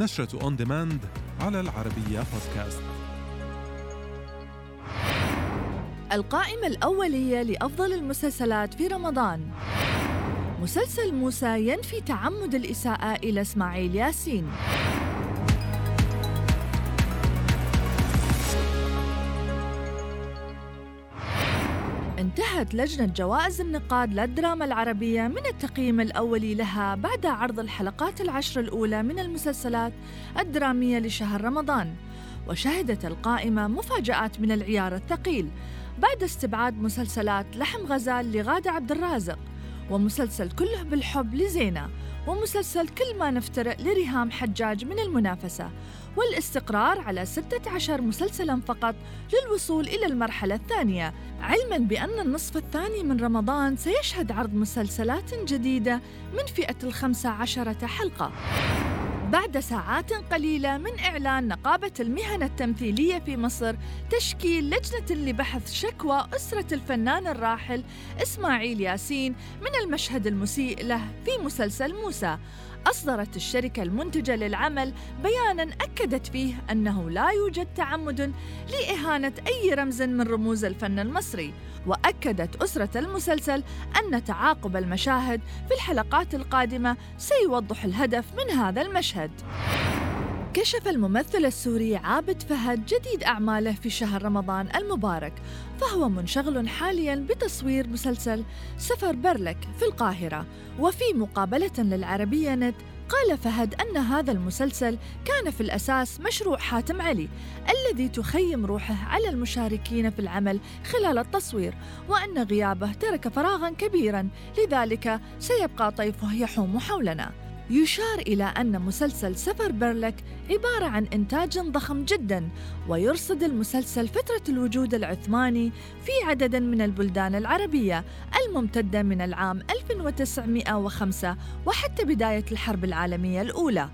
نشرة on demand على العربية بودكاست القائمة الأولية لأفضل المسلسلات في رمضان. مسلسل موسى ينفي تعمد الإساءة إلى إسماعيل ياسين. انتهت لجنة جوائز النقاد للدراما العربية من التقييم الأولي لها بعد عرض الحلقات العشر الأولى من المسلسلات الدرامية لشهر رمضان. وشهدت القائمة مفاجآت من العيار الثقيل بعد استبعاد مسلسلات لحم غزال لغادة عبد الرازق ومسلسل كله بالحب لزينة ومسلسل كل ما نفترق لريهام حجاج من المنافسة والاستقرار على 16 مسلسلا فقط للوصول إلى المرحلة الثانية علما بأن النصف الثاني من رمضان سيشهد عرض مسلسلات جديدة من فئة الخمسة عشرة حلقة. بعد ساعات قليلة من إعلان نقابة المهن التمثيلية في مصر تشكيل لجنة لبحث شكوى أسرة الفنان الراحل إسماعيل ياسين من المشهد المسيء له في مسلسل موسى. أصدرت الشركة المنتجة للعمل بياناً أكدت فيه أنه لا يوجد تعمد لإهانة أي رمز من رموز الفن المصري وأكدت أسرة المسلسل أن تعاقب المشاهد في الحلقات القادمة سيوضح الهدف من هذا المشهد. كشف الممثل السوري عابد فهد جديد أعماله في شهر رمضان المبارك فهو منشغل حاليا بتصوير مسلسل سفر برلك في القاهرة. وفي مقابلة للعربية نت قال فهد أن هذا المسلسل كان في الأساس مشروع حاتم علي الذي تخيم روحه على المشاركين في العمل خلال التصوير وأن غيابه ترك فراغا كبيرا لذلك سيبقى طيفه يحوم حولنا. يشار إلى أن مسلسل سفر برلك عبارة عن إنتاج ضخم جدا ويرصد المسلسل فترة الوجود العثماني في عدد من البلدان العربية الممتدة من العام 1905 وحتى بداية الحرب العالمية الأولى.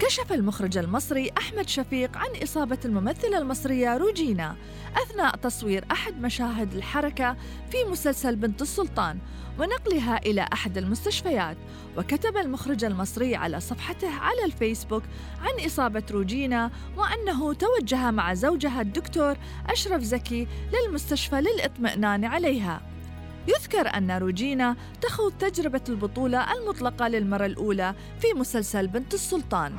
كشف المخرج المصري أحمد شفيق عن إصابة الممثلة المصرية روجينا أثناء تصوير أحد مشاهد الحركة في مسلسل بنت السلطان ونقلها إلى أحد المستشفيات. وكتب المخرج المصري على صفحته على الفيسبوك عن إصابة روجينا وأنه توجه مع زوجها الدكتور أشرف زكي للمستشفى للإطمئنان عليها. يذكر أن روجينا تخوض تجربة البطولة المطلقة للمرة الأولى في مسلسل بنت السلطان.